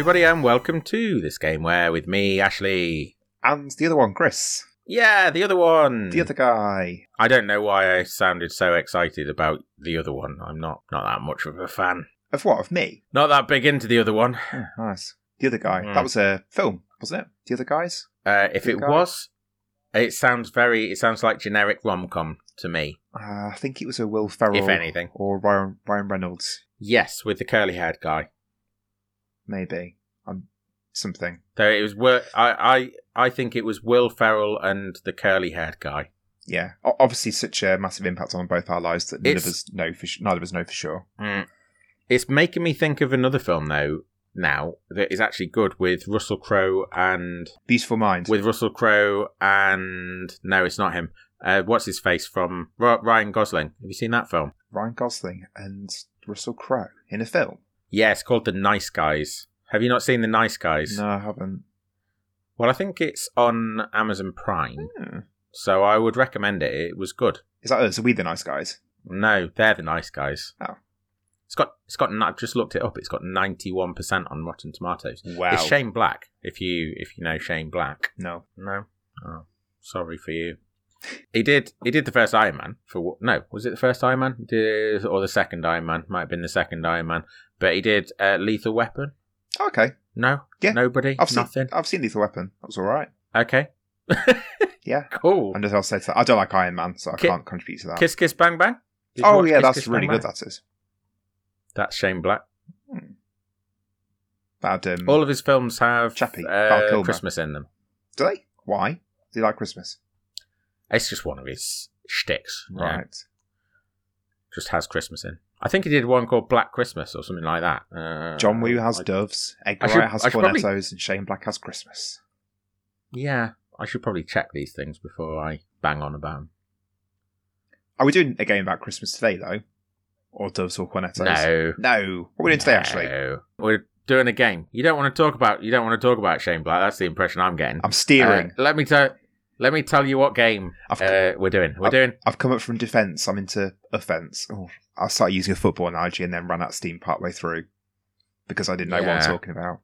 Everybody, and welcome to this game where with me, Ashley. And the other one, Chris. Yeah, the other one. The other guy. I don't know why I sounded so excited about the other one. I'm not not that much of a fan. Of what? Of me? Not that big into the other one. Oh, nice. The other guy. Mm. That was a film, wasn't it? The other guys? Uh, if The it guy? was, it sounds very. It sounds like generic rom com to me. Uh, I think it was a Will Ferrell. If anything. Or Ryan, Ryan Reynolds. Yes, with the curly haired guy. Maybe. Um, something. It was. I I I think it was Will Ferrell and the curly haired guy. Yeah. O- obviously, such a massive impact on both our lives that none It's- of us know for neither of us know for sure. Mm. It's making me think of another film though. Now that is actually good with Russell Crowe and Beautiful Mind. with Russell Crowe and no, it's not him. Uh, what's his face from Ry- Ryan Gosling? Have you seen that film? Ryan Gosling and Russell Crowe in a film. Yeah, it's called The Nice Guys. Have you not seen The Nice Guys? No, I haven't. Well, I think it's on Amazon Prime, Hmm. so I would recommend it. It was good. Is that us? Are we the nice guys? No, they're the nice guys. Oh. It's got it's got. I've just looked it up. It's got ninety one percent on Rotten Tomatoes. Wow. It's Shane Black. If you if you know Shane Black, No. no. Oh, sorry for you. He did. He did the first Iron Man for what? No, was it the first Iron Man? Did, or the second Iron Man? Might have been the second Iron Man. But he did uh, Lethal Weapon. Okay. No. Yeah. Nobody. I've seen, Nothing. I've seen Lethal Weapon. That was all right. Okay. Yeah. Cool. And as I'll say to that, I don't like Iron Man, so I Ki- can't contribute to that. Kiss Kiss Bang Bang. Did oh yeah, Kiss, that's Kiss, really Bang good. Bang? That is. That's Shane Black. Bad. Um, All of his films have Chappie, uh, Christmas in them. do they? Why? Do you like Christmas? It's just one of his shticks. know. Right. Just has Christmas in. I think he did one called Black Christmas or something like that. Uh, John Woo has I- doves. Edgar should- Wright has should probably- and Shane Black has Christmas. Yeah, I should probably check these things before I bang on about 'em. Are we doing a game about Christmas today, though? Or doves or cornettos? No. No. What are we doing today, actually? No. We're doing a game. You don't want to talk about. You don't want to talk about Shane Black. That's the impression I'm getting. I'm steering. Uh, let me tell. Let me tell you what game uh, we're doing. We're I've- doing. I've come up from defence. I'm into offence. Oh, I started using a football analogy and then ran out of steam partway through because I didn't know what I'm talking about.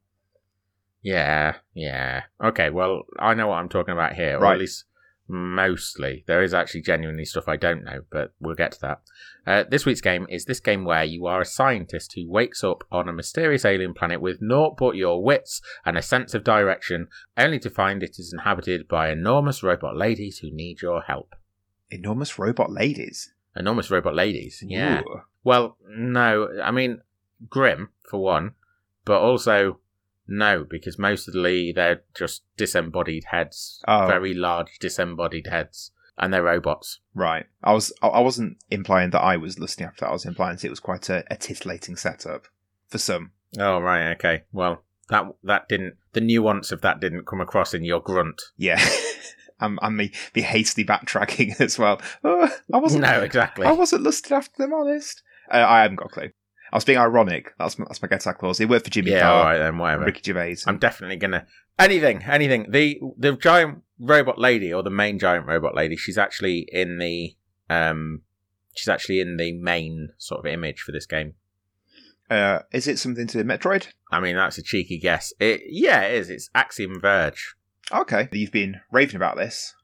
Yeah, yeah. Okay, well, I know what I'm talking about here, or Right. at least mostly. There is actually genuinely stuff I don't know, but we'll get to that. Uh, this week's game is this game where you are a scientist who wakes up on a mysterious alien planet with naught but your wits and a sense of direction, only to find it is inhabited by enormous robot ladies who need your help. Enormous robot ladies. Enormous robot ladies, yeah. Ooh. Well, no, I mean, grim, for one, but also no, because mostly they're just disembodied heads. Oh. Very large disembodied heads. And they're robots. Right. I was. I- wasn't implying that I was listening after that. I was implying it was quite a, a titillating setup for some. Oh, right, okay. Well, that that didn't, the nuance of that didn't come across in your grunt. Yeah. and, and me be hastily backtracking as well. Oh, I wasn't. No, exactly. I wasn't lusted after them. Honest. Uh, I haven't got a clue. I was being ironic. That's my, that's my get out clause. It worked for Jimmy yeah, Carr, alright then, whatever. Ricky Gervais. I'm definitely gonna anything, anything. The the giant robot lady or the main giant robot lady, she's actually in the um she's actually in the main sort of image for this game. Uh, is it something to Metroid? I mean, that's a cheeky guess. It yeah, it is. It's Axiom Verge. Okay. You've been raving about this,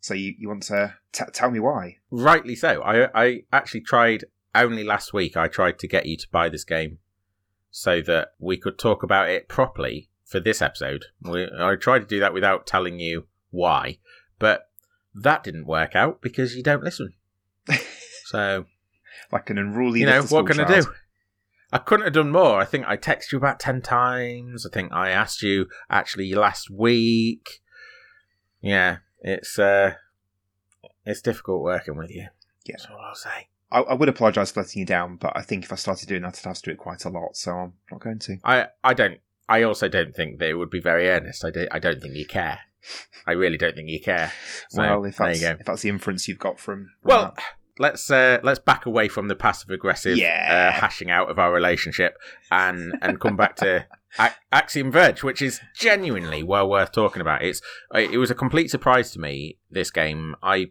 so you, you want to t- tell me why? Rightly so. I I actually tried only last week. I tried to get you to buy this game so that we could talk about it properly for this episode. We, I tried to do that without telling you why, but that didn't work out because you don't listen. So Like an unruly. you know what can school I do? I couldn't have done more. I think I texted you about ten times. I think I asked you actually last week. Yeah, it's uh, it's difficult working with you. Yeah. that's all I'll say. I, I would apologise for letting you down, but I think if I started doing that, I'd have to do it quite a lot. So I'm not going to. I I don't. I also don't think that it would be very earnest. I don't. I don't think you care. I really don't think you care. So, well, if there that's you go. if that's the inference you've got from, from Well, that. let's uh, let's back away from the passive aggressive Yeah. uh, hashing out of our relationship and and come back to A- Axiom Verge, which is genuinely well worth talking about. It's it was a complete surprise to me. This game, I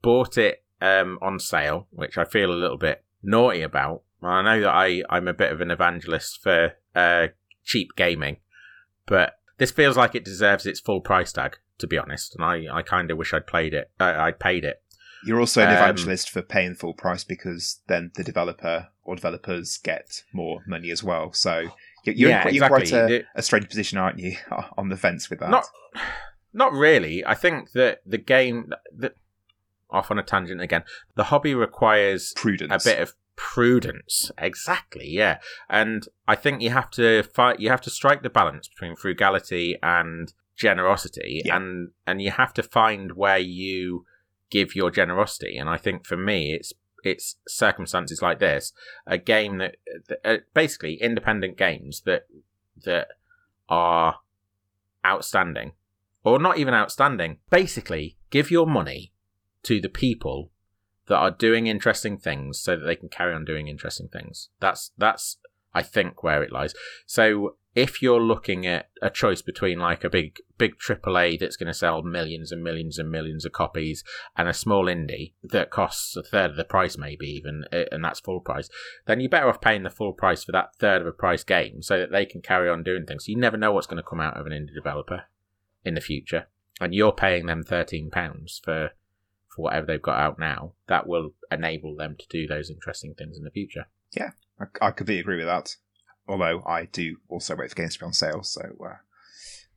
bought it um, on sale, which I feel a little bit naughty about. I know that I I'm a bit of an evangelist for uh, cheap gaming, but this feels like it deserves its full price tag. To be honest, and I, I kind of wish I'd played it. Uh, I'd paid it. You're also an Um, evangelist for paying full price because then the developer or developers get more money as well. So you're, you're, Yeah, in, you're quite a, a strange position, aren't you, on the fence with that? Not, not really. I think that the game, the, off on a tangent again. The hobby requires prudence. a bit of prudence. Exactly yeah. And i think you have to fight you have to strike the balance between frugality and generosity. Yeah. and and you have to find where you give your generosity. And i think for me it's it's circumstances like this. A game that, that uh, basically independent games that that are outstanding. Or not even outstanding. Basically give your money to the people that are doing interesting things so that they can carry on doing interesting things. That's that's I think where it lies. So if you're looking at a choice between like a big big AAA that's going to sell millions and millions and millions of copies and a small indie that costs a third of the price maybe even and that's full price, then you're better off paying the full price for that third of a price game so that they can carry on doing things. You never know what's going to come out of an indie developer in the future and you're paying them 13 pounds for for whatever they've got out now, that will enable them to do those interesting things in the future. Yeah, I, I completely agree with that. Although I do also wait for games to be on sale, so uh,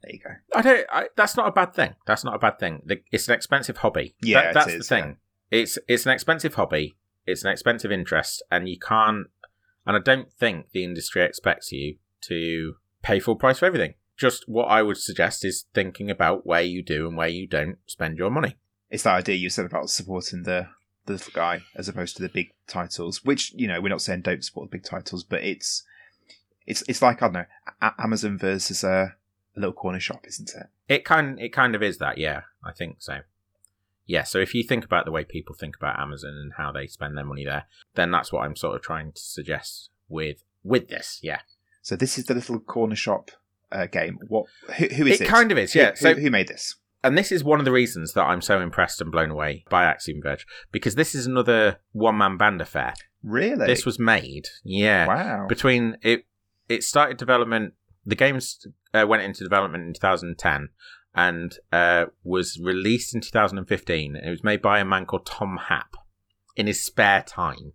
there you go. I don't. I, that's not a bad thing. That's not a bad thing. The, it's an expensive hobby. Yeah, That- that's is, the thing. It's it's an expensive hobby. It's an expensive interest, and you can't. And I don't think the industry expects you to pay full price for everything. Just what I would suggest is thinking about where you do and where you don't spend your money. It's that idea you said about supporting the the little guy as opposed to the big titles. Which you know we're not saying don't support the big titles, but it's it's it's like I don't know A- Amazon versus a, a little corner shop, isn't it? It kind it kind of is that, yeah. I think so. Yeah, so if you think about the way people think about Amazon and how they spend their money there, then that's what I'm sort of trying to suggest with with this. Yeah, So this is the little corner shop uh, game. What? Who, who is it it? kind of is. Yeah. Who, So who made this? And this is one of the reasons that I'm so impressed and blown away by Axiom Verge because this is another one man band affair. Really? This was made, yeah, wow. between it. It started development. The games uh, went into development in 2010 and uh, was released in 2015. It was made by a man called Tom Happ in his spare time.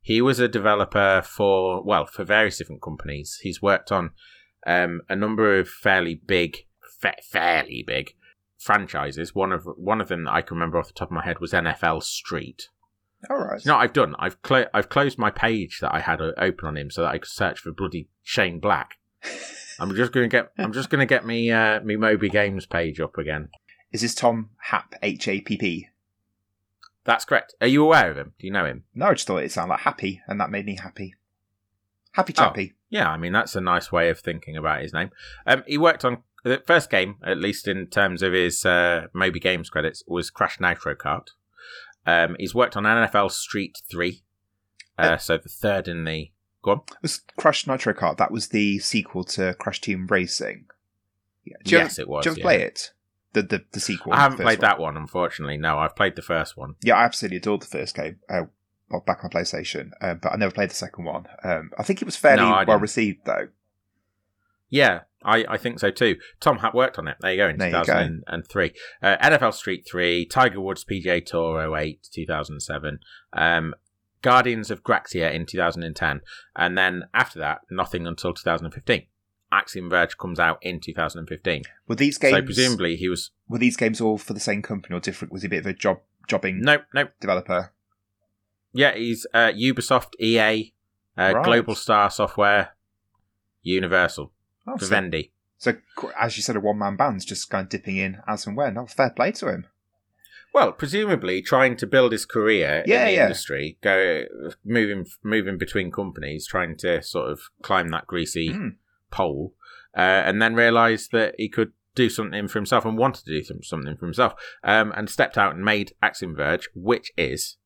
He was a developer for well for various different companies. He's worked on um, a number of fairly big, fa- fairly big franchises. One of one of them that I can remember off the top of my head was NFL Street. All right. You know what I've done? I've clo- I've closed my page that I had uh, open on him so that I could search for bloody Shane Black. I'm just gonna get I'm just gonna get me uh, me Moby Games page up again. Is this Tom Happ? H A P P. That's correct. Are you aware of him? Do you know him? No, I just thought it sounded like happy, and that made me happy. Happy Oh. Yeah, I mean that's a nice way of thinking about his name. Um, he worked on the first game, at least in terms of his uh, Moby Games credits, was Crash Nitro Kart. Um, he's worked on NFL Street Three, uh, so the third in the go on. was Crash Nitro Kart. That was the sequel to Crash Team Racing. Yeah. Do you yes, ever, it was. do you yeah. play it? The the, the sequel. I haven't played one. that one, unfortunately. No, I've played the first one. Yeah, I absolutely adored the first game. Uh, well, back on PlayStation, um, but I never played the second one. Um, I think it was fairly No, well received, though. Yeah, I, I think so too. Tom Happ worked on it. There you go in There you go. 2003. Uh, NFL Street 3, Tiger Woods PGA Tour 08, 2007, um, Guardians of Graxia in 2010, and then after that, nothing until 2015. Axiom Verge comes out in 2015. Were these games? So presumably he was. were these games all for the same company or different? Was he a bit of a job jobbing Nope, nope. developer? Yeah, he's uh, Ubisoft, EA, uh, Right. Global Star Software, Universal, Oh, so, Vivendi. so, as you said, a one man band's just kind of dipping in as and when. Oh, fair play to him. Well, presumably trying to build his career Yeah, in the yeah. industry, go moving moving between companies, trying to sort of climb that greasy Hmm. pole, uh, and then realised that he could do something for himself and wanted to do some- something for himself, um, and stepped out and made Axiom Verge, which is,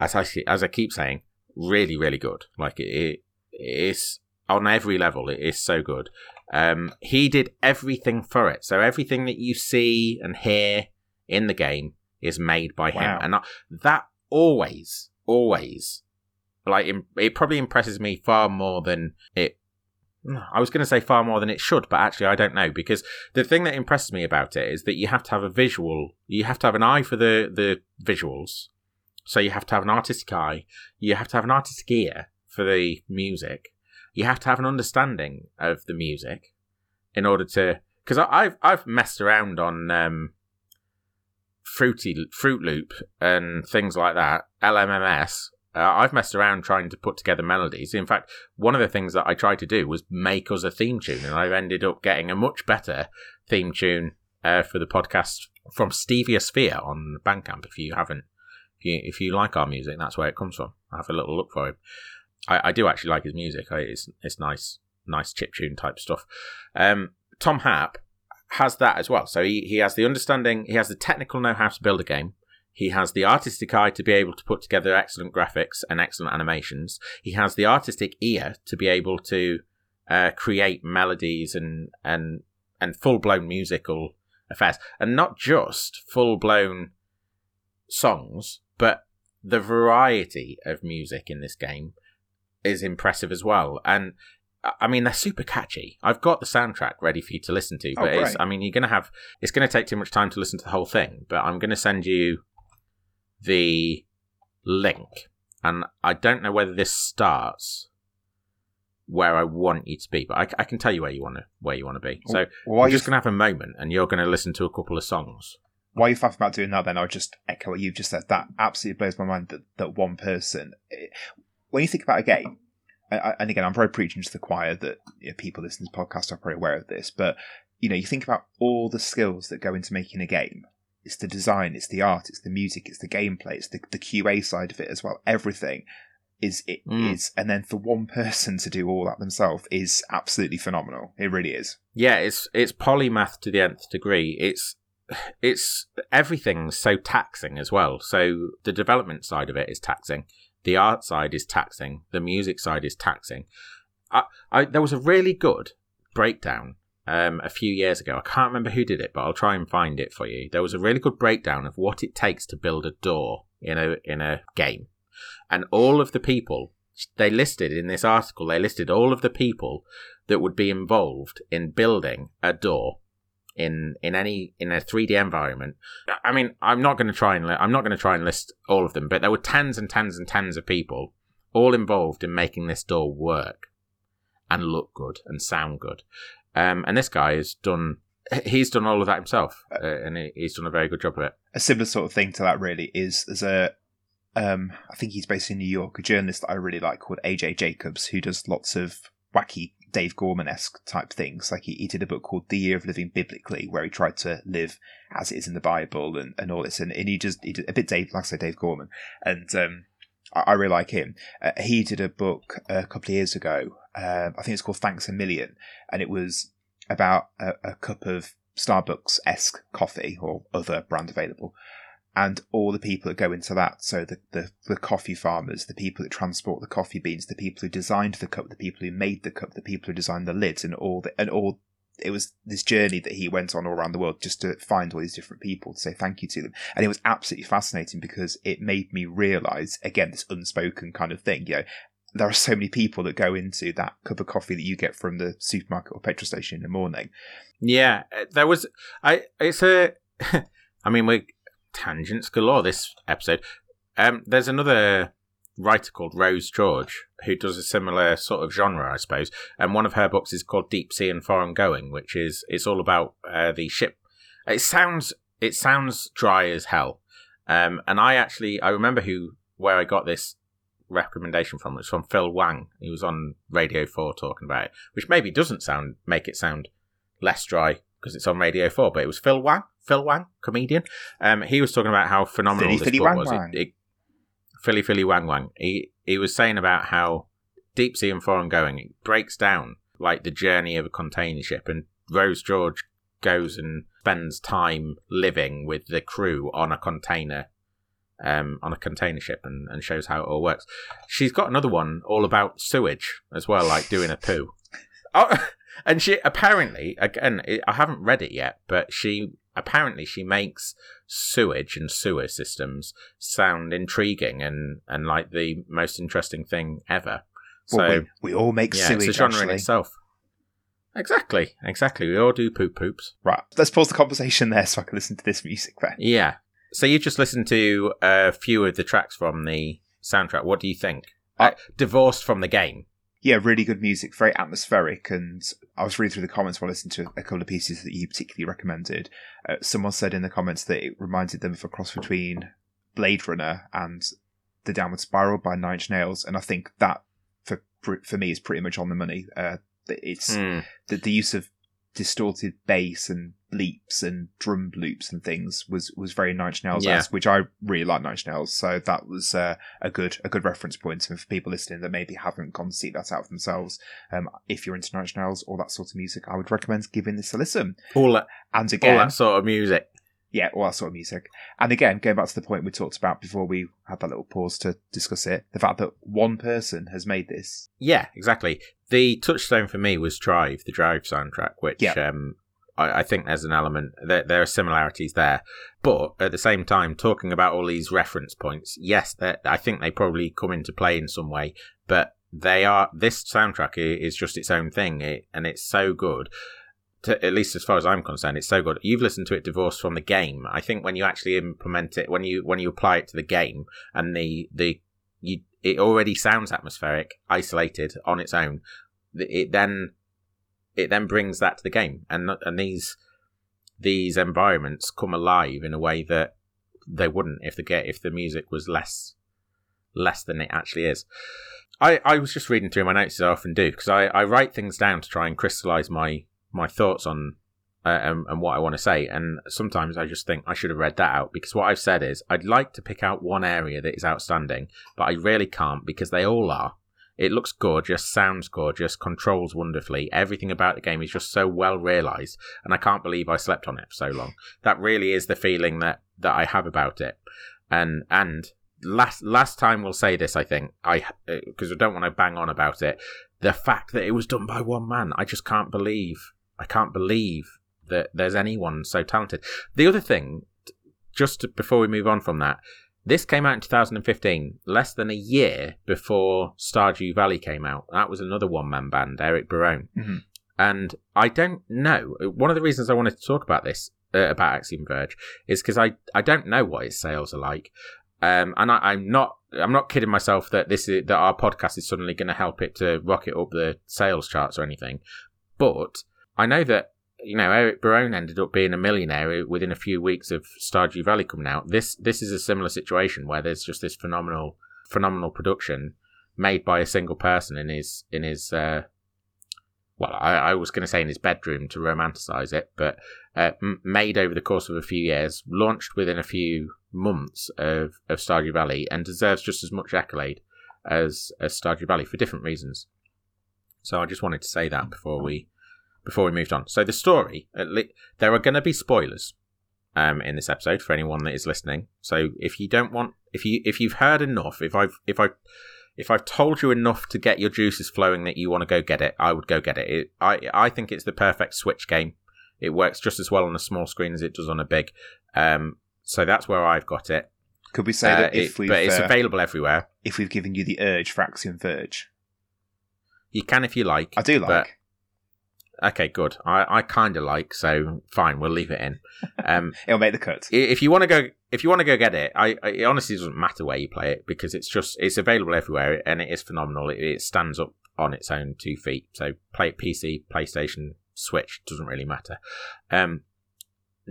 as I as I keep saying, really really good. Like it, it is on every level. It is so good. Um, he did everything for it, so everything that you see and hear in the game is made by him, and I, that always, always, like it probably impresses me far more than it I was going to say far more than it should, but actually I don't know because the thing that impresses me about it is that you have to have a visual, you have to have an eye for the the visuals. So you have to have an artistic eye, you have to have an artistic ear for the music, you have to have an understanding of the music in order to because I've I've messed around on um, Fruity Fruit Loop and things like that, LMMS, uh, I've messed around trying to put together melodies. In fact, one of the things that I tried to do was make us a theme tune, and I've ended up getting a much better theme tune uh, for the podcast from Stevia Sphere on Bandcamp. If you haven't, if you, if you like our music, that's where it comes from. I Have a little look for him. I, I do actually like his music. I, it's it's nice, nice chip tune type stuff. Um, Tom Happ has that as well. So he, he has the understanding, he has the technical know how to build a game. He has the artistic eye to be able to put together excellent graphics and excellent animations. He has the artistic ear to be able to uh, create melodies and and and full blown musical affairs, and not just full blown songs, but the variety of music in this game is impressive as well. And I mean, they're super catchy. I've got the soundtrack ready for you to listen to, but oh, it's, I mean, you're going to have, it's going to take too much time to listen to the whole thing, but I'm going to send you the link, and I don't know whether this starts where I want you to be, but I, I can tell you where you want to where you want to be. So well, we're just going to have a moment, and you're going to listen to a couple of songs. While you're faffing about doing that, then I'll just echo what you've just said. That absolutely blows my mind that, that one person. Eh, when you think about a game, and again, I'm very preaching to the choir that you know, people listening to this podcast are probably aware of this, but you know, you think about all the skills that go into making a game, it's the design, it's the art, it's the music, it's the gameplay, it's the, the QA side of it as well. Everything is it mm. is, and then for one person to do all that themselves is absolutely phenomenal. It really is. Yeah, it's it's polymath to the nth degree. It's it's everything's so taxing as well. So the development side of it is taxing, the art side is taxing, the music side is taxing. I, I there was a really good breakdown um, a few years ago. I can't remember who did it, but I'll try and find it for you. There was a really good breakdown of what it takes to build a door in a in a game, and all of the people they listed in this article. They listed all of the people that would be involved in building a door in in any in a 3D environment. I mean, I'm not going to try and li- I'm not going to try and list all of them, but there were tens and tens and tens of people all involved in making this door work and look good and sound good. Um, and this guy has done he's done all of that himself, uh, and he's done a very good job of it. A similar sort of thing to that really is there's a um, I think he's based in New York, a journalist that I really like called AJ Jacobs, who does lots of wacky Dave Gorman esque type things. Like he, he did a book called The Year of Living Biblically, where he tried to live as it is in the Bible and, and all this. And, and he just he did a bit Dave, like I say, Dave Gorman, and um, I, I, really like him. Uh, he did a book a couple of years ago. Uh, I think it's called Thanks a Million, and it was about a, a cup of Starbucks esque coffee or other brand available, and all the people that go into that. So the, the, the coffee farmers, the people that transport the coffee beans, the people who designed the cup, the people who made the cup, the people who designed the lids, and all the, and all. It was this journey that he went on all around the world just to find all these different people to say thank you to them, and it was absolutely fascinating because it made me realize again this unspoken kind of thing. You know, there are so many people that go into that cup of coffee that you get from the supermarket or petrol station in the morning. Yeah, eh, there was. I. It's a. I mean, we tangents galore this episode. Um, there's another writer called Rose George who does a similar sort of genre, I suppose. And one of her books is called Deep Sea and Far Foreign Going, which is it's all about uh, the ship. It sounds it sounds dry as hell. Um, and I actually I remember who where I got this recommendation from. It's from Phil Wang. He was on Radio Four talking about it, which maybe doesn't sound make it sound less dry because it's on Radio Four. But it was Phil Wang Phil Wang, comedian. Um, he was talking about how phenomenal Philly, this book Wang was. Wang. It, it, Philly Philly Wang Wang. He he was saying about how deep sea and foreign going it breaks down like the journey of a container ship, and Rose George goes and spends time living with the crew on a container um, on a container ship and, and shows how it all works. She's got another one all about sewage as well, like doing a poo. Oh, and she apparently, again, I haven't read it yet, but she apparently she makes sewage and sewer systems sound intriguing and, and like the most interesting thing ever. So well, we, we, all make yeah, sewage. It's a genre actually. in itself. Exactly, exactly. We all do poop poops. Right, let's pause the conversation there so I can listen to this music then. Yeah. So you just listened to a few of the tracks from the soundtrack. What do you think? I- Uh, divorced from the game. Yeah, really good music, very atmospheric. And I was reading through the comments while listening to a couple of pieces that you particularly recommended. Uh, someone said in the comments that it reminded them of a cross between Blade Runner and The Downward Spiral by Nine Inch Nails, and I think that for for me is pretty much on the money. Uh, it's Hmm. the, the use of distorted bass and bleeps and drum loops and things was was very Nine Inch Nails Yeah. which I really like Nine Inch Nails. So that was uh, a good a good reference point and for people listening that maybe haven't gone to seek that out themselves. Um, if you're into Nine Inch Nails or that sort of music, I would recommend giving this a listen. All that, And all again, that sort of music. yeah, all that sort of music. And again, going back to the point we talked about before we had that little pause to discuss it, the fact that one person has made this. Yeah, exactly. The touchstone for me was Drive, the Drive soundtrack, which Yeah. um, I, I think there's an element, there, there are similarities there. But at the same time, talking about all these reference points, yes, I think they probably come into play in some way, but they are, this soundtrack is just its own thing, it, and it's so good. To, at least as far as I'm concerned, it's so good. You've listened to it divorced from the game. I think when you actually implement it, when you when you apply it to the game, and the the you it already sounds atmospheric, isolated on its own. It then it then brings that to the game, and and these these environments come alive in a way that they wouldn't if the get if the music was less less than it actually is. I, I was just reading through my notes as I often do because I, I write things down to try and crystallize my my thoughts on uh, and, and what I want to say. And sometimes I just think I should have read that out because what I've said is I'd like to pick out one area that is outstanding, but I really can't because they all are. It looks gorgeous, sounds gorgeous, controls wonderfully. Everything about the game is just so well realized, and I can't believe I slept on it for so long. That really is the feeling that that I have about it. And and last last time we'll say this, I think I uh, because I don't want to bang on about it. The fact that it was done by one man, I just can't believe. I can't believe that there's anyone so talented. The other thing, just before we move on from that, this came out in 2015, less than a year before Stardew Valley came out. That was another one man band, Eric Barone. Mhm. And I don't know. One of the reasons I wanted to talk about this, uh, about Axiom Verge, is because I, I don't know what its sales are like. Um, and I, I'm not I'm not kidding myself that this is that our podcast is suddenly going to help it to rocket up the sales charts or anything. But I know that you know Eric Barone ended up being a millionaire within a few weeks of Stardew Valley coming out. This this is a similar situation where there's just this phenomenal phenomenal production made by a single person in his in his uh, well I, I was going to say in his bedroom to romanticize it, but uh, m- made over the course of a few years, launched within a few months of of Stardew Valley, and deserves just as much accolade as as Stardew Valley for different reasons. So I just wanted to say that before we before we moved on. So the story, at le- there are going to be spoilers um, in this episode for anyone that is listening. So if you don't want, if you if you've heard enough, if I've if I if I've told you enough to get your juices flowing that you want to go get it, I would go get it. it. I I think it's the perfect Switch game. It works just as well on a small screen as it does on a big. Um, so that's where I've got it. Could we say Uh, that it- if we've but it's uh, available everywhere. if we've given you the urge for Axiom Verge? You can if you like. I do like. Okay, good. I, I kind of like, so fine, we'll leave it in. Um, It'll make the cut. if you want to go, if you want to go get it, I, I it honestly doesn't matter where you play it because it's just it's available everywhere and it is phenomenal. It, it stands up on its own two feet. So play it PC, PlayStation, Switch doesn't really matter. Um,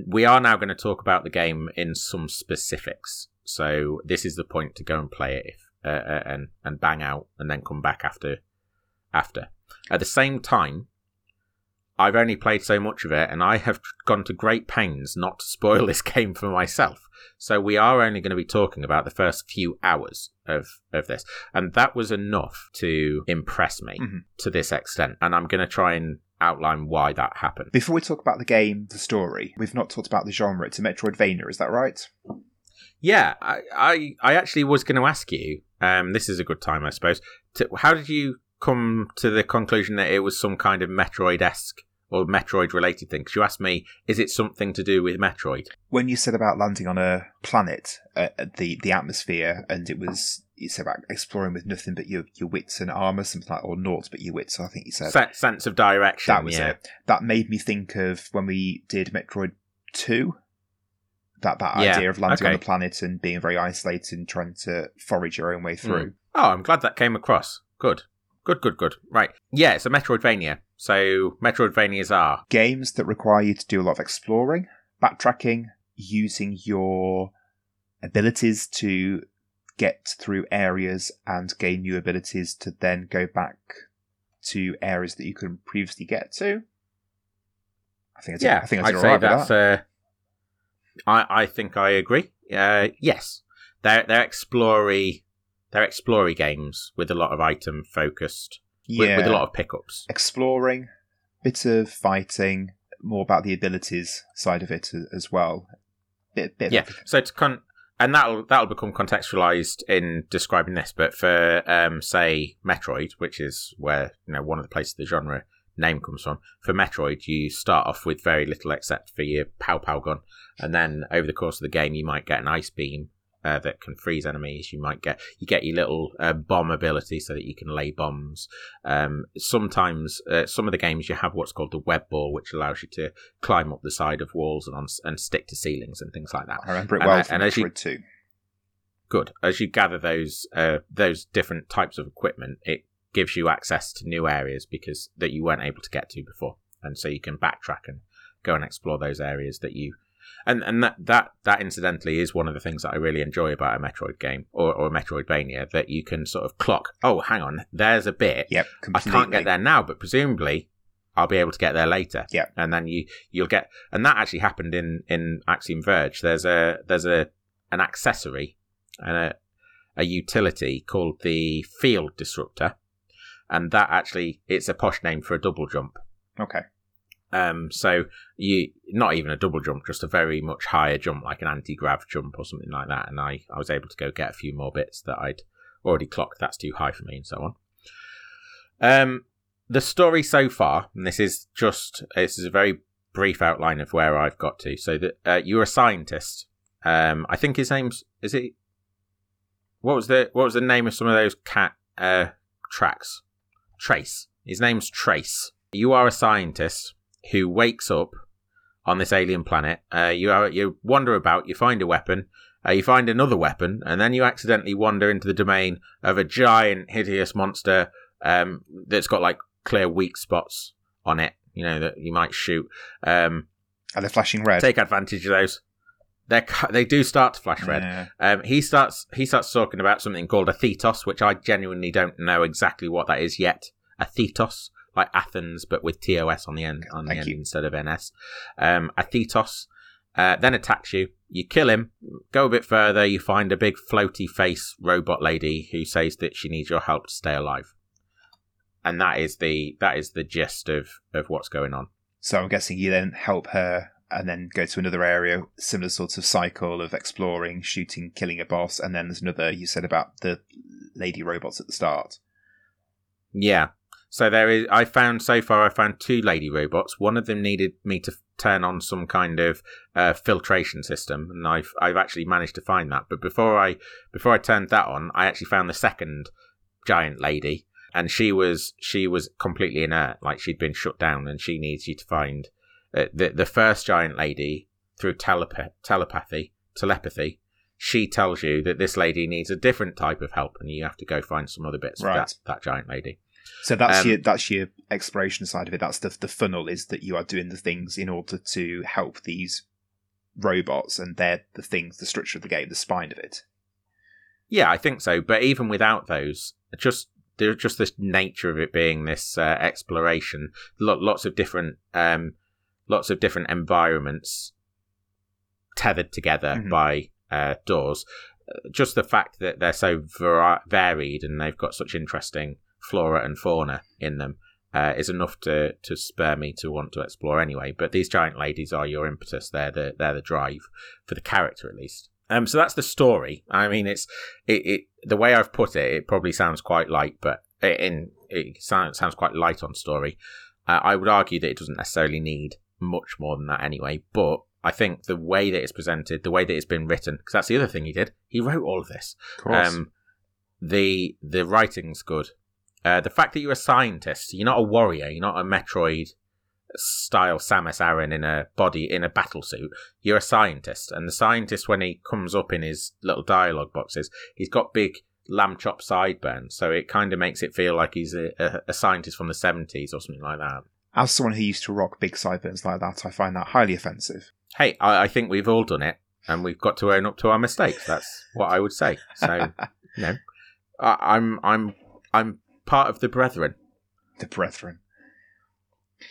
we are now going to talk about the game in some specifics. So this is the point to go and play it if, uh, uh, and and bang out and then come back after after. At the same time, I've only played so much of it, and I have gone to great pains not to spoil this game for myself. So we are only going to be talking about the first few hours of of this, and that was enough to impress me Mhm. to this extent. And I'm going to try and outline why that happened. Before we talk about the game, the story, we've not talked about the genre. It's a Metroidvania, is that right? Yeah, I I, I actually was going to ask you. Um, this is a good time, I suppose. To, how did you come to the conclusion that it was some kind of Metroid esque or Metroid related thing? Because you asked me, is it something to do with Metroid? When you said about landing on a planet, uh, the the atmosphere, and it was you said about exploring with nothing but your your wits and armor, something like or naught but your wits. I think you said Se- sense of direction. that was yeah. it. That made me think of when we did Metroid Two. That that Yeah, idea of landing on the planet and being very isolated and trying to forage your own way through. Oh, I'm glad that came across. Good. Good, good, good. Right. Yeah, it's a Metroidvania. So Metroidvanias are. Games that require you to do a lot of exploring, backtracking, using your abilities to get through areas and gain new abilities to then go back to areas that you couldn't previously get to. I think it's, Yeah, I think I'd say right that's. that. Uh, I I think I agree. Uh, yes, they're they're explory they're explory games with a lot of item focused with, yeah, with a lot of pickups. exploring, bit of fighting, more about the abilities side of it as well. Bit, bit Yeah. So to con- and that'll that'll become contextualized in describing this. But for um, say Metroid, which is where you know one of the places the genre name comes from. For Metroid, you start off with very little except for your pow pow gun, and then over the course of the game, you might get an ice beam. Uh, that can freeze enemies. You might get you get your little uh, bomb ability so that you can lay bombs. Um, sometimes uh, some of the games you have what's called the web ball, which allows you to climb up the side of walls and on, and stick to ceilings and things like that I remember it And well from and as you- Metroid 2. good as you gather those uh, those different types of equipment it gives you access to new areas because that you weren't able to get to before and so you can backtrack and go and explore those areas that you and and that that that incidentally is one of the things that I really enjoy about a Metroid game or, or a Metroidvania that you can sort of clock oh hang on there's a bit Yep, I can't get there now, but presumably I'll be able to get there later. Yeah. and then you you'll get, and that actually happened in in Axiom Verge. There's a there's a an accessory and a a utility called the Field Disruptor, and that actually it's a posh name for a double jump. Okay. Um, so you not even a double jump, just a very much higher jump, like an anti grav jump or something like that. And I I was able to go get a few more bits that I'd already clocked. That's too high for me, and so on. Um, the story so far, and this is just this is a very brief outline of where I've got to. So that uh, you're a scientist. Um, I think his name's is it. What was the what was the name of some of those cat uh, tracks? Trace. His name's Trace. You are a scientist who wakes up on this alien planet. Uh, you are you wander about. You find a weapon. Uh, you find another weapon, and then you accidentally wander into the domain of a giant, hideous monster um, that's got like clear weak spots on it. You know that you might shoot. Um, Are they flashing red? take advantage of those. They they do start to flash red. Yeah. Um, he starts he starts talking about something called Athetos, which I genuinely don't know exactly what that is yet. Athetos, like Athens, but with tos on the end on the Thank end you. instead of ns. Um, Athetos uh, then attacks you. You kill him. Go a bit further. You find a big floaty face robot lady who says that she needs your help to stay alive. And that is the that is the gist of of what's going on. So I'm guessing you then help her and then go to another area, similar sort of cycle of exploring, shooting, killing a boss, and then there's another you said about the lady robots at the start. Yeah. So there is. I found so far. I found two lady robots. One of them needed me to f- turn on some kind of uh, filtration system, and I've I've actually managed to find that. But before I before I turned that on, I actually found the second giant lady, and she was she was completely inert, like she'd been shut down, and she needs you to find uh, the the first giant lady through telepa- telepathy telepathy. She tells you that this lady needs a different type of help, and you have to go find some other bits Right. for that that giant lady. So that's Um, your that's your exploration side of it. That's the the funnel is that you are doing the things in order to help these robots, and they're the things, the structure of the game, the spine of it. Yeah, I think so. But even without those, just there's just this nature of it being this uh, exploration. Lo- lots of different, um, lots of different environments tethered together Mhm. by uh, doors. Uh, Just the fact that they're so vari- varied and they've got such interesting flora and fauna in them uh, is enough to to spur me to want to explore anyway. But these giant ladies are your impetus. They're the they're the drive for the character at least. Um, so that's the story. I mean, it's it, it the way I've put it. It probably sounds quite light, but it, in it sounds sounds quite light on story. Uh, I would argue that it doesn't necessarily need much more than that anyway. But I think the way that it's presented, the way that it's been written, because that's the other thing he did. He wrote all of this. Of. Um, the the writing's good. Uh, the fact that you're a scientist, you're not a warrior, you're not a Metroid style Samus Aran in a body in a battle suit. You're a scientist, and the scientist when he comes up in his little dialogue boxes, he's got big lamb chop sideburns, so it kind of makes it feel like he's a, a, a scientist from the seventies or something like that. As someone who used to rock big sideburns like that, I find that highly offensive. Hey, I, I think we've all done it, and we've got to own up to our mistakes. That's what I would say. So, you know, I, I'm I'm I'm part of the brethren. The brethren.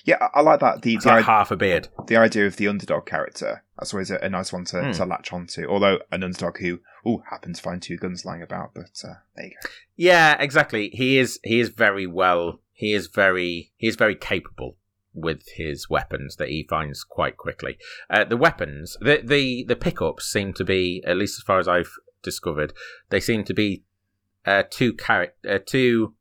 Yeah, I, I like that. The the, like i- half a beard. the idea of the underdog character. That's always a, a nice one to, Hmm. to latch onto. Although an underdog who oh happened to find two guns lying about, but uh, there you go. Yeah, exactly. He is he is very well. He is very he is very capable with his weapons that he finds quite quickly. Uh, the weapons, the the the pickups seem to be, at least as far as I've discovered, they seem to be uh, two char- uh, two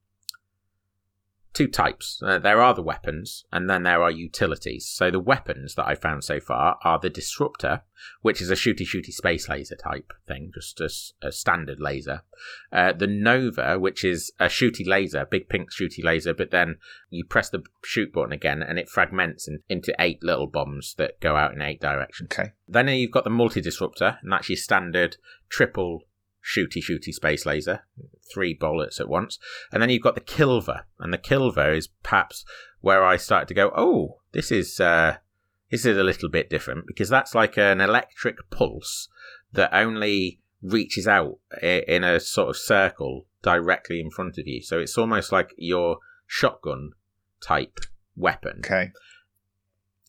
two types. Uh, there are the weapons, and then there are utilities. So the weapons that I found so far are the disruptor, which is a shooty shooty space laser type thing, just a standard laser. Uh, the Nova, which is a shooty laser, big pink shooty laser, but then you press the shoot button again and it fragments in, into eight little bombs that go out in eight directions. Okay. Then you've got the multi disruptor, and that's your standard triple shooty shooty space laser, three bullets at once. And then you've got the Kilver, and the Kilver is perhaps where I started to go, oh, this is uh, this is a little bit different because that's like an electric pulse that only reaches out in a sort of circle directly in front of you. So it's almost like your shotgun type weapon. Okay.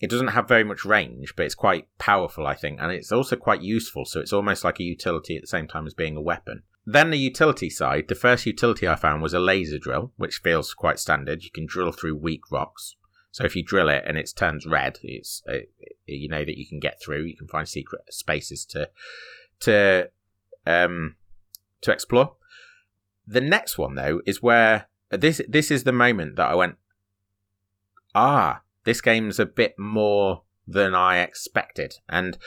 It doesn't have very much range, but it's quite powerful, I think, and it's also quite useful. So it's almost like a utility at the same time as being a weapon. Then the utility side, the first utility I found was a laser drill, which feels quite standard. You can drill through weak rocks. So if you drill it and it turns red, it's uh, you know that you can get through. You can find secret spaces to to um to explore. The next one though is where this this is the moment that I went, ah, this game's a bit more than I expected, and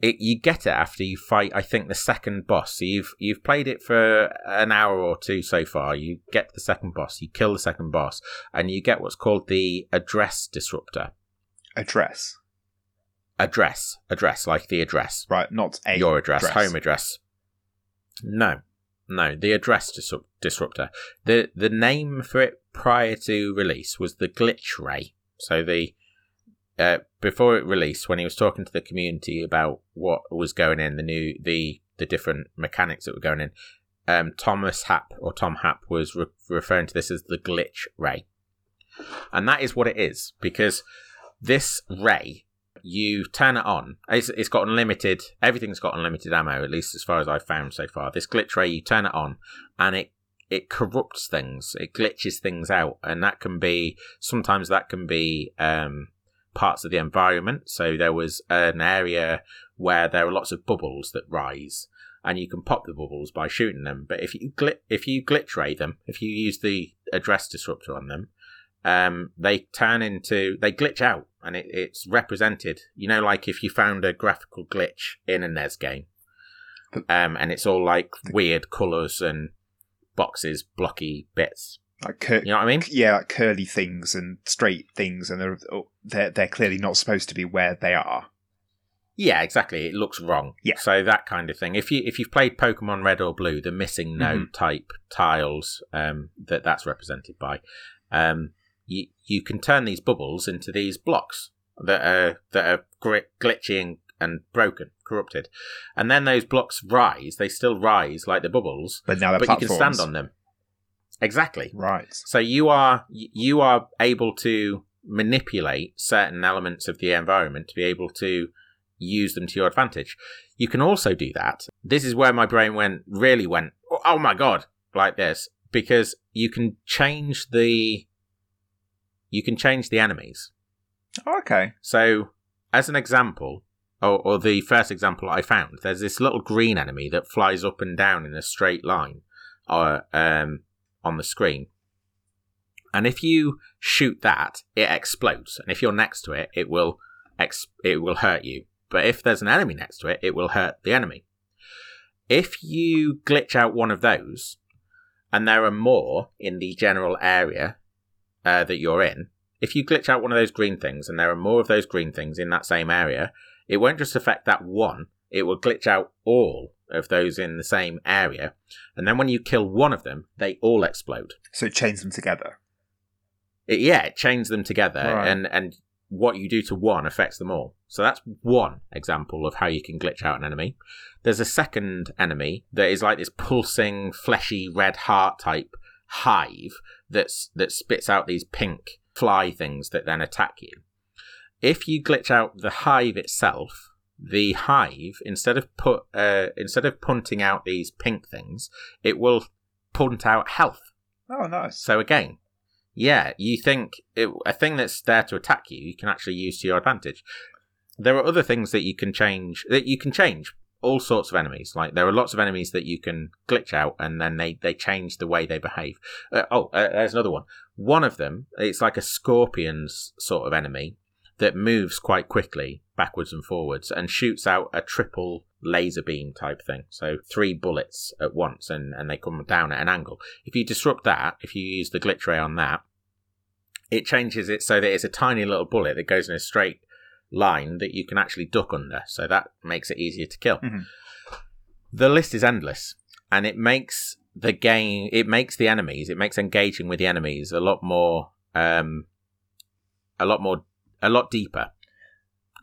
it, you get it after you fight. I think the second boss. So you've you've played it for an hour or two so far. You get the second boss. You kill the second boss, and you get what's called the address disruptor. Address. Address, address, like the address, Right, not a your address, address. home address. No, no, the address disruptor. the The name for it prior to release was the glitch ray. So the uh, before it released, when he was talking to the community about what was going in, the new the the different mechanics that were going in, um, Thomas Happ or Tom Happ was re- referring to this as the glitch ray, and that is what it is because this ray you turn it on. It's, it's got unlimited. Everything's got unlimited ammo, at least as far as I've found so far. This glitch ray, you turn it on, and it it corrupts things. It glitches things out, and that can be sometimes that can be um, parts of the environment. So there was an area where there are lots of bubbles that rise, and you can pop the bubbles by shooting them. But if you glit if you glitch ray them, if you use the address disruptor on them, um, they turn into they glitch out, and it, it's represented. You know, like if you found a graphical glitch in a NES game, um, and it's all like weird colours and boxes, blocky bits. like cur- You know what I mean? yeah, like curly things and straight things, and they're oh, they're they're clearly not supposed to be where they are. Yeah, exactly. It looks wrong. Yeah. So that kind of thing. If you if you've played Pokemon Red or Blue, the MissingNo Mhm. type tiles um, that that's represented by, um, you you can turn these bubbles into these blocks that are that are gri- glitching and broken, corrupted, and then those blocks rise. They still rise like the bubbles, But now they're but you can stand on them. Exactly. Right. So you are you are able to manipulate certain elements of the environment to be able to use them to your advantage. You can also do that. This is where my brain went really went oh my god like this because you can change the you can change the enemies. Oh, okay. So as an example or, or the first example I found, there's this little green enemy that flies up and down in a straight line uh, um, on the screen. And if you shoot that, it explodes. And if you're next to it, it will it will hurt you. But if there's an enemy next to it, it will hurt the enemy. If you glitch out one of those, and there are more in the general area uh, that you're in, if you glitch out one of those green things and there are more of those green things in that same area, it won't just affect that one, it will glitch out all of those in the same area. And then when you kill one of them, they all explode. So it chains them together. It, yeah, it chains them together, Right. and and what you do to one affects them all. So that's one example of how you can glitch out an enemy. There's a second enemy that is like this pulsing, fleshy red heart type hive that's that spits out these pink fly things that then attack you. If you glitch out the hive itself, the hive instead of put uh, instead of punting out these pink things, it will punt out health. Oh, nice. So again, yeah, you think it, a thing that's there to attack you, you can actually use to your advantage. There are other things that you can change. That you can change all sorts of enemies. Like there are lots of enemies that you can glitch out, and then they they change the way they behave. Uh, oh, uh, there's another one. One of them, it's like a scorpion's sort of enemy that moves quite quickly backwards and forwards and shoots out a triple laser beam type thing. So three bullets at once and, and they come down at an angle. If you disrupt that, if you use the glitch ray on that, it changes it so that it's a tiny little bullet that goes in a straight line that you can actually duck under. So that makes it easier to kill. Mhm. The list is endless and it makes the game, it makes the enemies, it makes engaging with the enemies a lot more, um, a lot more, a lot deeper.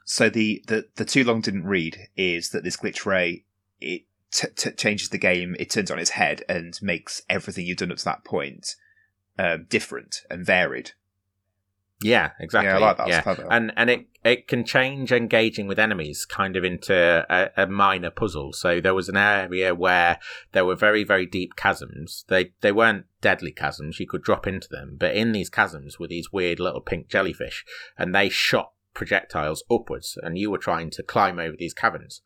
So the, the the too long didn't read is that this glitch ray it t- t- changes the game. It turns on its head and makes everything you've done up to that point um, different and varied. Yeah, exactly. Yeah, I like that. Yeah. Clever. and and it it can change engaging with enemies kind of into a, a minor puzzle. So there was an area where there were very very deep chasms. They they weren't deadly chasms. You could drop into them, but in these chasms were these weird little pink jellyfish, and they shot projectiles upwards, and you were trying to climb over these caverns,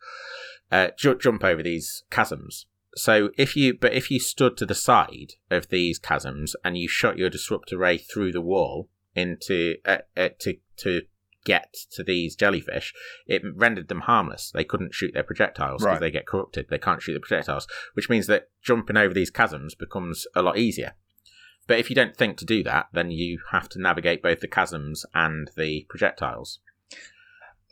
uh, ju- jump over these chasms. So if you, but if you stood to the side of these chasms and you shot your disruptor ray through the wall into uh, uh, to to get to these jellyfish, it rendered them harmless. They couldn't shoot their projectiles because Right. they get corrupted. They can't shoot the projectiles, which means that jumping over these chasms becomes a lot easier. But if you don't think to do that, then you have to navigate both the chasms and the projectiles.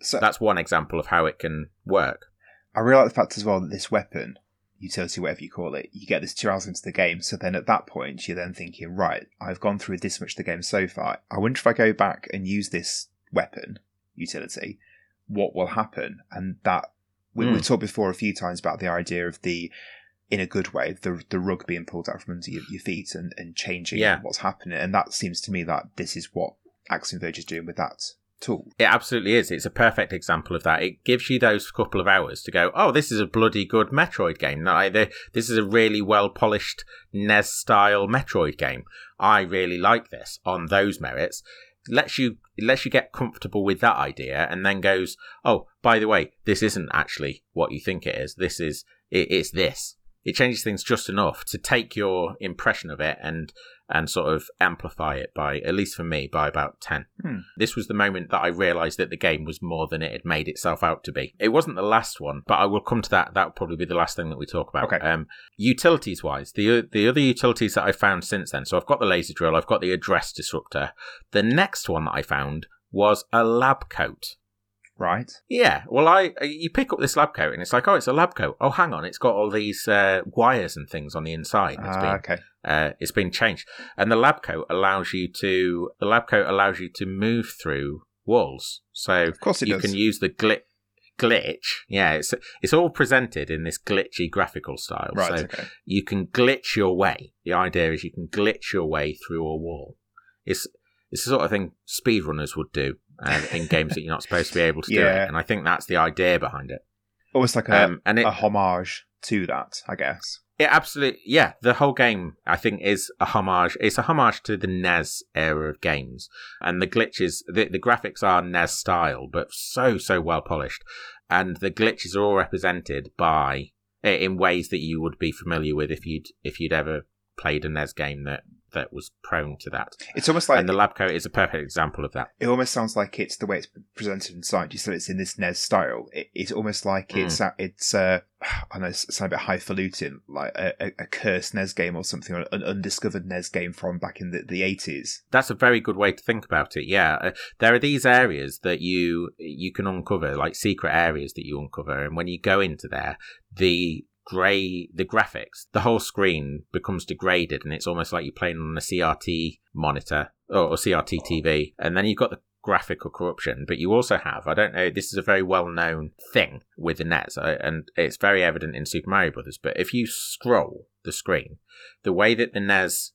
So That's one example of how it can work. I really like the fact as well that this weapon, utility, whatever you call it, you get this two hours into the game. So then at that point, you're then thinking, right, I've gone through this much of the game so far. I wonder if I go back and use this weapon utility, what will happen? And that we, Hmm. we've talked before a few times about the idea of the, in a good way, the the rug being pulled out from under your, your feet and, and changing Yeah. what's happening. And that seems to me that this is what Axiom Verge is doing with that tool. It absolutely is. It's a perfect example of that. It gives you those couple of hours to go, oh, this is a bloody good Metroid game. The- This is a really well polished NES style Metroid game. I really like this on those merits. Lets you lets you get comfortable with that idea, and then goes, oh, by the way, this isn't actually what you think it is. This is it, it's this. It changes things just enough to take your impression of it and and sort of amplify it by at least for me by about ten. This was the moment that I realised that the game was more than it had made itself out to be. It wasn't the last one, but I will come to that. That will probably be the last thing that we talk about. Okay. Um, utilities wise, the the other utilities that I found since then. So I've got the laser drill, I've got the address disruptor. The next one that I found was a lab coat. Right? Yeah, well, I you pick up this lab coat and it's like, oh, it's a lab coat. Oh, hang on, it's got all these uh, wires and things on the inside. It's Ah, been okay. uh, it's been changed, and the lab coat allows you to the lab coat allows you to move through walls. So Of course it you does. can use the glit glitch. Yeah, it's it's all presented in this glitchy graphical style. Right, So okay. you can glitch your way. The idea is you can glitch your way through a wall. It's it's the sort of thing speedrunners would do uh, in games that you're not supposed to be able to do it. And I think that's the idea behind it. Almost like a, Um, and it, a homage to that, I guess. It absolutely, yeah. The whole game, I think, is a homage. It's a homage to the NES era of games, and the glitches, the, the graphics are NES style, but so so well polished, and the glitches are all represented by in ways that you would be familiar with if you'd if you'd ever played a NES game that that was prone to that. It's almost like and the lab coat is a perfect example of that. it almost sounds like it's the way it's presented in inside. You said it's in this NES style. It, it's almost like Mm. it's it's uh, I know it's sound a bit highfalutin, like a, a, a cursed NES game or something, or an undiscovered NES game from back in the the eighties. That's a very good way to think about it. Yeah, uh, there are these areas that you you can uncover, like secret areas that you uncover, and when you go into there, the grey, the graphics, the whole screen becomes degraded, and it's almost like you're playing on a CRT monitor or, or CRT TV, and then you've got the graphical corruption, but you also have, I don't know, this is a very well known thing with the NES, and it's very evident in Super Mario Brothers, but if you scroll the screen, the way that the NES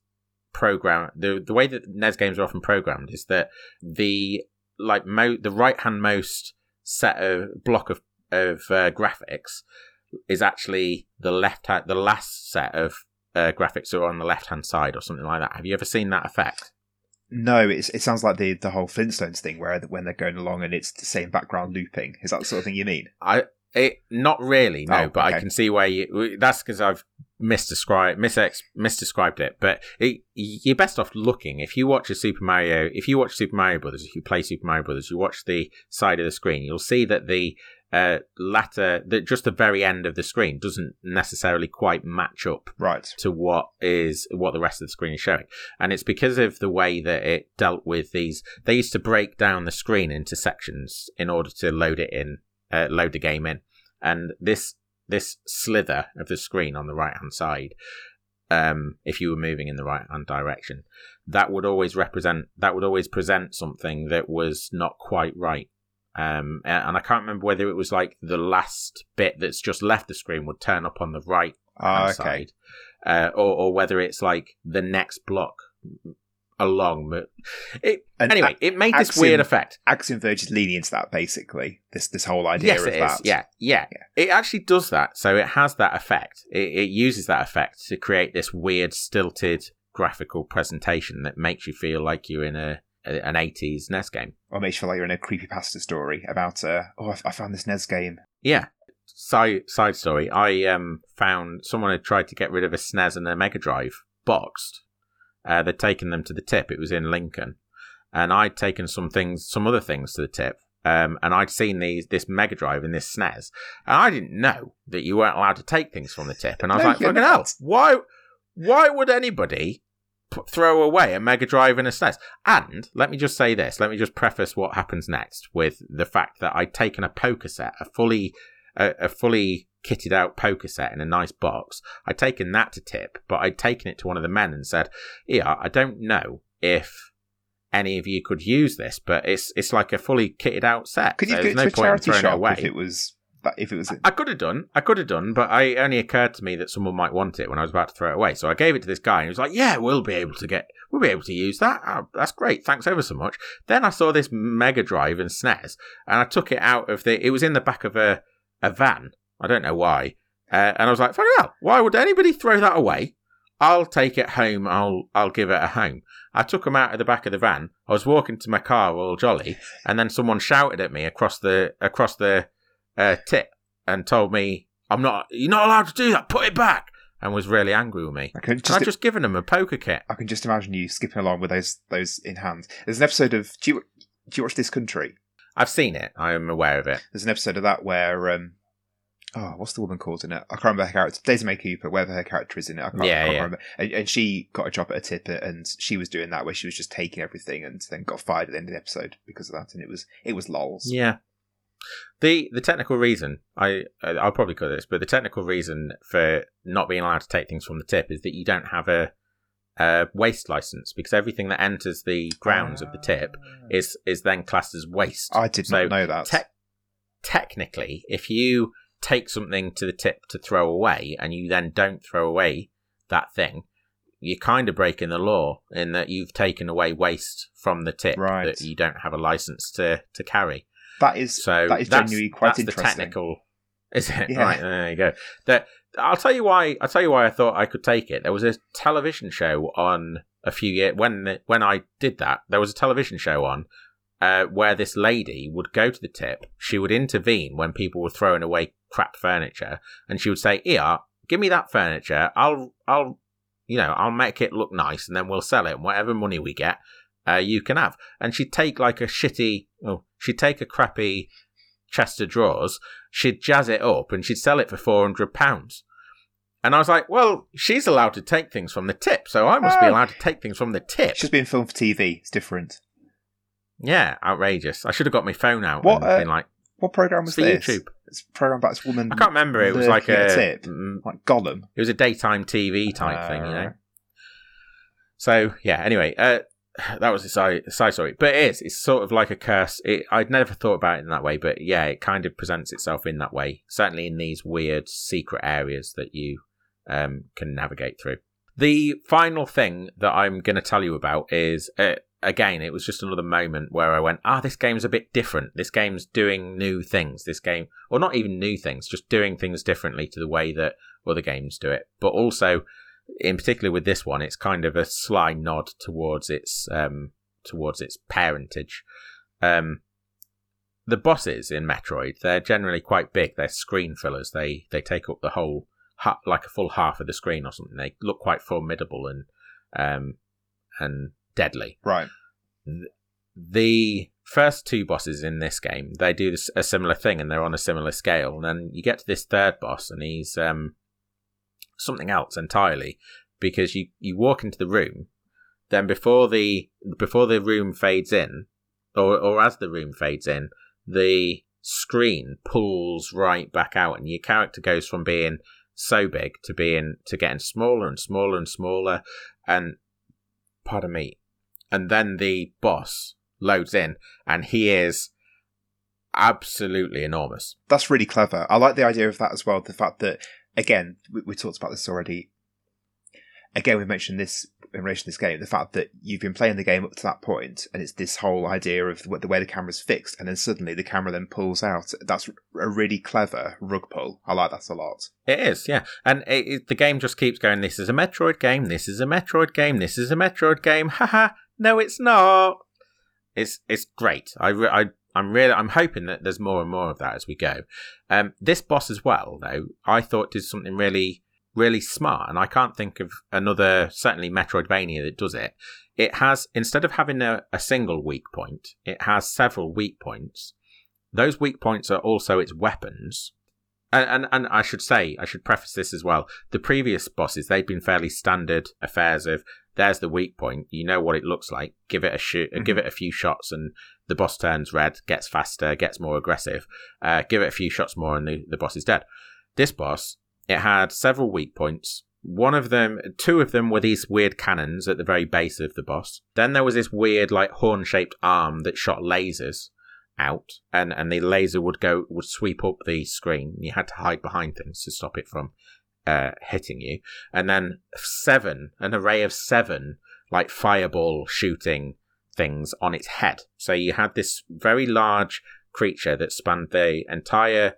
program, the, the way that NES games are often programmed is that the, like, mo- the right hand most set of block of, of uh, graphics is actually the left hand, the last set of uh, graphics are on the left hand side or something like that. Have you ever seen that effect? No, it's, it sounds like the the whole Flintstones thing, where when they're going along and it's the same background looping. Is that the sort of thing you mean? I it not really no, Oh, but I can see where you. That's because I've misdescribed misex, misdescribed it. But it, you're best off looking if you watch a Super Mario. If you watch Super Mario Brothers, if you play Super Mario Brothers, you watch the side of the screen. You'll see that the uh, latter, that just the very end of the screen doesn't necessarily quite match up Right. to what is what the rest of the screen is showing and it's because of the way that it dealt with these they used to break down the screen into sections in order to load it in uh, load the game in and this this slither of the screen on the right hand side um if you were moving in the right hand direction that would always represent that would always present something that was not quite right um, and I can't remember whether it was like the last bit that's just left the screen would turn up on the right hand okay. side, uh, or or whether it's like the next block along. But it, And anyway, it made this Axiom- weird effect. Axiom Verge is leaning into that basically. This this whole idea Yes, of it is. that. Yeah, yeah, Yeah. It actually does that. So it has that effect. It, it uses that effect to create this weird, stilted graphical presentation that makes you feel like you're in a, a an 80s NES game. Or makes you feel like you're in a creepypasta story about uh oh I, I found this NES game. Yeah. Side side story. I um found someone had tried to get rid of a SNES and a Mega Drive boxed. Uh, they'd taken them to the tip. It was in Lincoln, and I'd taken some things, some other things to the tip. Um, and I'd seen these this Mega Drive and this SNES, and I didn't know that you weren't allowed to take things from the tip. And I was No, like, "Fucking hell! Why? Why would anybody throw away a Mega Drive and a SNES?" And let me just say this. Let me just preface what happens next with the fact that I'd taken a poker set, a fully a, a fully kitted out poker set in a nice box. I'd taken that to tip, but I'd taken it to one of the men and said, "Yeah, I don't know if any of you could use this, but it's it's like a fully kitted out set. Could you so there's to no a charity shop away." if it was that if it was I could have done. I could have done, but I it only occurred to me that someone might want it when I was about to throw it away. So I gave it to this guy, and he was like, "Yeah, we'll be able to get, we'll be able to use that. Oh, that's great. Thanks ever so much." Then I saw this Mega Drive and SNES, and I took it out of the. It was in the back of a a van. I don't know why, uh, and I was like, "Fucking hell! Why would anybody throw that away?" I'll take it home. I'll I'll give it a home. I took them out of the back of the van. I was walking to my car all jolly, and then someone shouted at me across the across the uh, tip and told me I'm not. You're not allowed to do that. Put it back. And was really angry with me. I And just I'd just given him a poker kit. I can just imagine you skipping along with those those in hand. There's an episode of do you do you watch this country? I've seen it. I am aware of it. There's an episode of that where um oh what's the woman called in it? I can't remember her character. Daisy May Cooper, whatever her character is in it. I can't, Yeah, I can't yeah. remember. And, and she got a job at a tip and she was doing that where she was just taking everything and then got fired at the end of the episode because of that. And it was it was lols. Yeah. The the technical reason I I'll probably cover this, but the technical reason for not being allowed to take things from the tip is that you don't have a, a waste license because everything that enters the grounds of the tip ah. is is then classed as waste. I did So not know that. Te- technically, if you take something to the tip to throw away and you then don't throw away that thing, you're kind of breaking the law in that you've taken away waste from the tip Right. that you don't have a license to, to carry. That is So that is genuinely quite that's interesting. the technical. Is it Yeah. right? There you go. That I'll tell you why. I'll tell you why I thought I could take it. There was a television show on a few years when when I did that. There was a television show on uh, where this lady would go to the tip. She would intervene when people were throwing away crap furniture, and she would say, "Here, give me that furniture. I'll I'll you know, I'll make it look nice and then we'll sell it. And whatever money we get, uh, you can have. And she'd take like a shitty, oh, she'd take a crappy chest of drawers, she'd jazz it up and she'd sell it for £400. And I was like, well, she's allowed to take things from the tip, so I must be Oh. allowed to take things from the tip. She's been filmed for TV. It's different. Yeah, outrageous. I should have got my phone out What, and uh, been like, What program was this? YouTube. It's a program about this woman. I can't remember. It was like at a, tip, mm, like Gollum. it was a daytime TV type Ah, thing, you know. So yeah. Anyway, uh, that was a side, side story, but it is. It's sort of like a curse. It, I'd never thought about it in that way, but yeah, it kind of presents itself in that way. Certainly in these weird secret areas that you um, can navigate through. The final thing that I'm going to tell you about is. Uh, Again, it was just another moment where I went, ah, this game's a bit different. This game's doing new things. This game, or not even new things, just doing things differently to the way that other games do it. But also, in particular with this one, it's kind of a sly nod towards its um, towards its parentage. Um, the bosses in Metroid, they're generally quite big. They're screen fillers. They they take up the whole like a full half of the screen or something. They look quite formidable and um, and deadly. Right. The first two bosses in this game, they do a similar thing and they're on a similar scale. And then you get to this third boss and he's um, something else entirely because you, you walk into the room, then before the before the room fades in, or or as the room fades in, the screen pulls right back out and your character goes from being so big to being to getting smaller and smaller and smaller and pardon me and then the boss loads in and he is absolutely enormous That's really clever. I like the idea of that as well. The fact that, again, we, we talked about this already. Again, we mentioned this in relation to this game. The fact that you've been playing the game up to that point, and it's this whole idea of the, the way the camera's fixed, and then suddenly the camera then pulls out. That's a really clever rug pull. I like that a lot. It is, yeah. And it, it, the game just keeps going, this is a Metroid game, this is a Metroid game, this is a Metroid game. Haha, no, it's not. It's it's great. I, I, I'm really, I'm hoping that there's more and more of that as we go. Um, this boss as well, though, I thought did something really, really smart. And I can't think of another, certainly Metroidvania that does it. It has, instead of having a, a single weak point, it has several weak points. Those weak points are also its weapons. And, and and I should say, I should preface this as well. The previous bosses, they've been fairly standard affairs of there's the weak point, you know what it looks like, give it a shoot, Mhm. give it a few shots, and the boss turns red, gets faster, gets more aggressive. Uh, give it a few shots more, and the, the boss is dead. This boss, it had several weak points. One of them, two of them were these weird cannons at the very base of the boss. Then there was this weird, like horn shaped arm that shot lasers out, and and the laser would go would sweep up the screen. You had to hide behind things to stop it from uh, hitting you. And then seven, an array of seven, like fireball shooting things on its head. So you had this very large creature that spanned the entire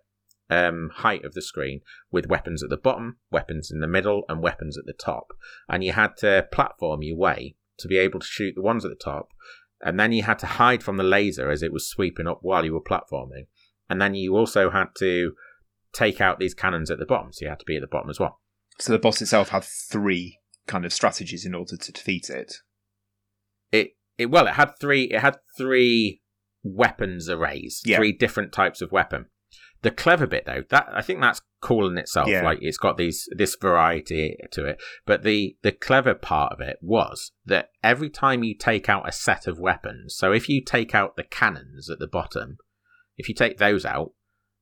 um, height of the screen with weapons at the bottom, weapons in the middle, and weapons at the top. And you had to platform your way to be able to shoot the ones at the top. And then you had to hide from the laser as it was sweeping up while you were platforming. And then you also had to take out these cannons at the bottom. So you had to be at the bottom as well. So the boss itself had three kind of strategies in order to defeat it. It, it well, it had three. It had three weapons arrays, Yeah. three different types of weapon. The clever bit though, that I think that's cool in itself. Yeah. Like it's got these this variety to it. But the the clever part of it was that every time you take out a set of weapons, so if you take out the cannons at the bottom, if you take those out,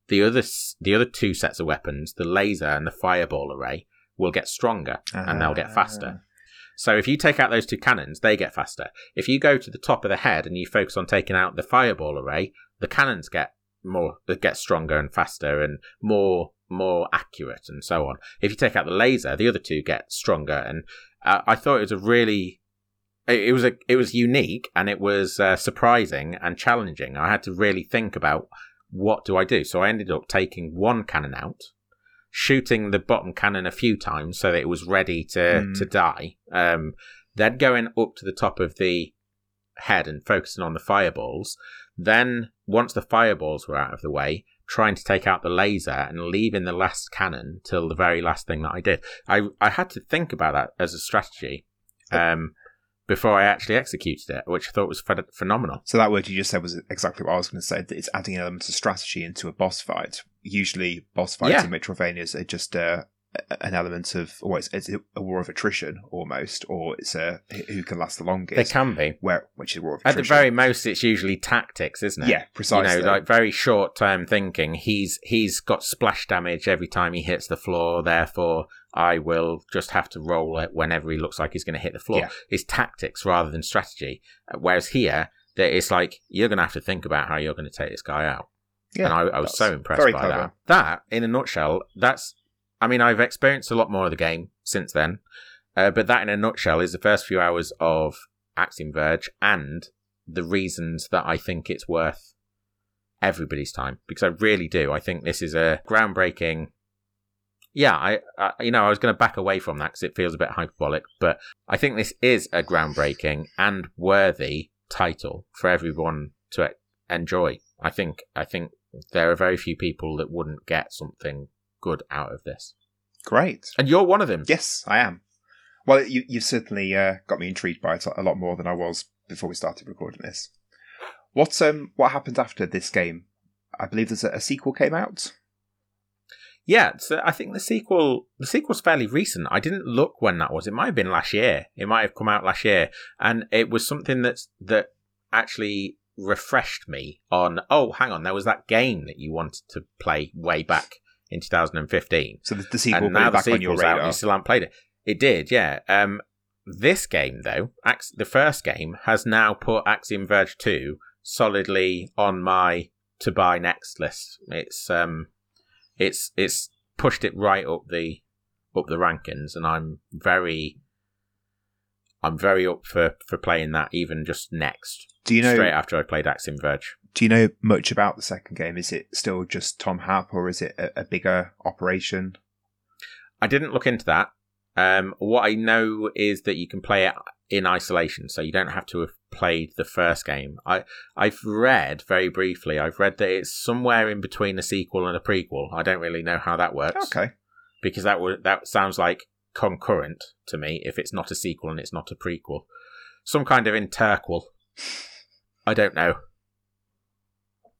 the other the other two sets of weapons, the laser and the fireball array, will get stronger and they'll get faster. Ah. So if you take out those two cannons, they get faster. If you go to the top of the head and you focus on taking out the fireball array, the cannons get more get stronger and faster and more more accurate and so on. If you take out the laser, the other two get stronger. And uh, I thought it was a really it was a it was unique and it was uh, surprising and challenging. I had to really think about what do I do. So I ended up taking one cannon out, shooting the bottom cannon a few times so that it was ready to Mm. to die. Um, then going up to the top of the head and focusing on the fireballs. Then once the fireballs were out of the way, trying to take out the laser and leaving the last cannon till the very last thing that I did. I I had to think about that as a strategy um, before I actually executed it, which I thought was ph- phenomenal. So that word you just said was exactly what I was going to say. That it's adding an element of strategy into a boss fight. Usually, boss fights Yeah. in Metroidvanias are just uh, an element of, or it's, it's a war of attrition almost, or it's a who can last the longest. They can be. Where which is war of attrition. At the very most, it's usually tactics, isn't it? yeah, precisely. You know, like very short term thinking. He's he's got splash damage every time he hits the floor. Therefore, I will just have to roll it whenever he looks like he's going to hit the floor. Yeah. It's tactics rather than strategy. Uh, Whereas here, that it's like you're going to have to think about how you're going to take this guy out. yeah, and I, I was so impressed by clever. that. That, in a nutshell, that's. I mean, I've experienced a lot more of the game since then, uh, but that, in a nutshell, is the first few hours of Axiom Verge and the reasons that I think it's worth everybody's time because I really do. I think this is a groundbreaking. Yeah, I, I you know I was going to back away from that because it feels a bit hyperbolic, but I think this is a groundbreaking and worthy title for everyone to enjoy. I think I think there are very few people that wouldn't get something good out of this, Great. and you're one of them. Yes, I am. Well, you, you've certainly uh, got me intrigued by it a lot more than I was before we started recording this. What um what happened after this game? I believe there's a, a sequel came out. Yeah, so I think the sequel the sequel's fairly recent. I didn't look when that was. It might have been last year. It might have come out last year, and it was something that's that actually refreshed me on. Oh, hang on, there was that game that you wanted to play way back in 2015, So the, the sequel and now the back on your sequel's out. and. You still haven't played it. It did, yeah. Um, this game though, Ax- the first game has now put Axiom Verge 2 solidly on my to buy next list. It's um, it's it's pushed it right up the up the rankings, and I'm very I'm very up for for playing that even just next Do you know straight after I played Axiom Verge. Do you know much about the second game? Is it still just Tom Happ, or is it a, a bigger operation? I didn't look into that. Um, what I know is that you can play it in isolation, so you don't have to have played the first game. I I've read very briefly. I've read that it's somewhere in between a sequel and a prequel. I don't really know how that works. Okay, because that would that sounds like concurrent to me if it's not a sequel and it's not a prequel some kind of interquel i don't know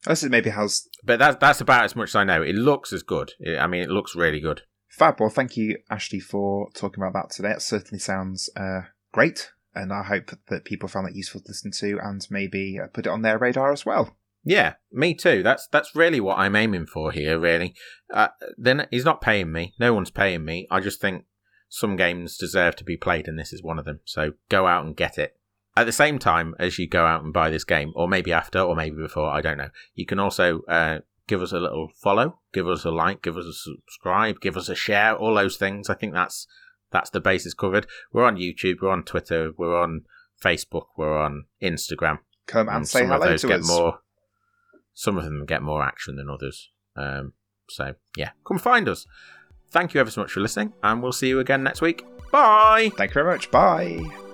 this is maybe how's but that's that's about as much as i know it looks as good i mean it looks really good fab. Well, thank you, Ashley, for talking about that today. It certainly sounds uh, great, and I hope that people found that useful to listen to, and maybe uh, put it on their radar as well. yeah me too that's that's really what i'm aiming for here really uh, then he's not paying me no one's paying me i just think some games deserve to be played and this is one of them so go out and get it at the same time as you go out and buy this game or maybe after or maybe before i don't know you can also uh, give us a little follow give us a like give us a subscribe give us a share all those things. I think that's that's the basis covered. We're on youtube we're on twitter we're on facebook we're on instagram. Come and, and say some of those to get us. more some of them get more action than others. Um, so yeah come find us. Thank you ever so much for listening and we'll see you again next week. Bye! Thank you very much. Bye.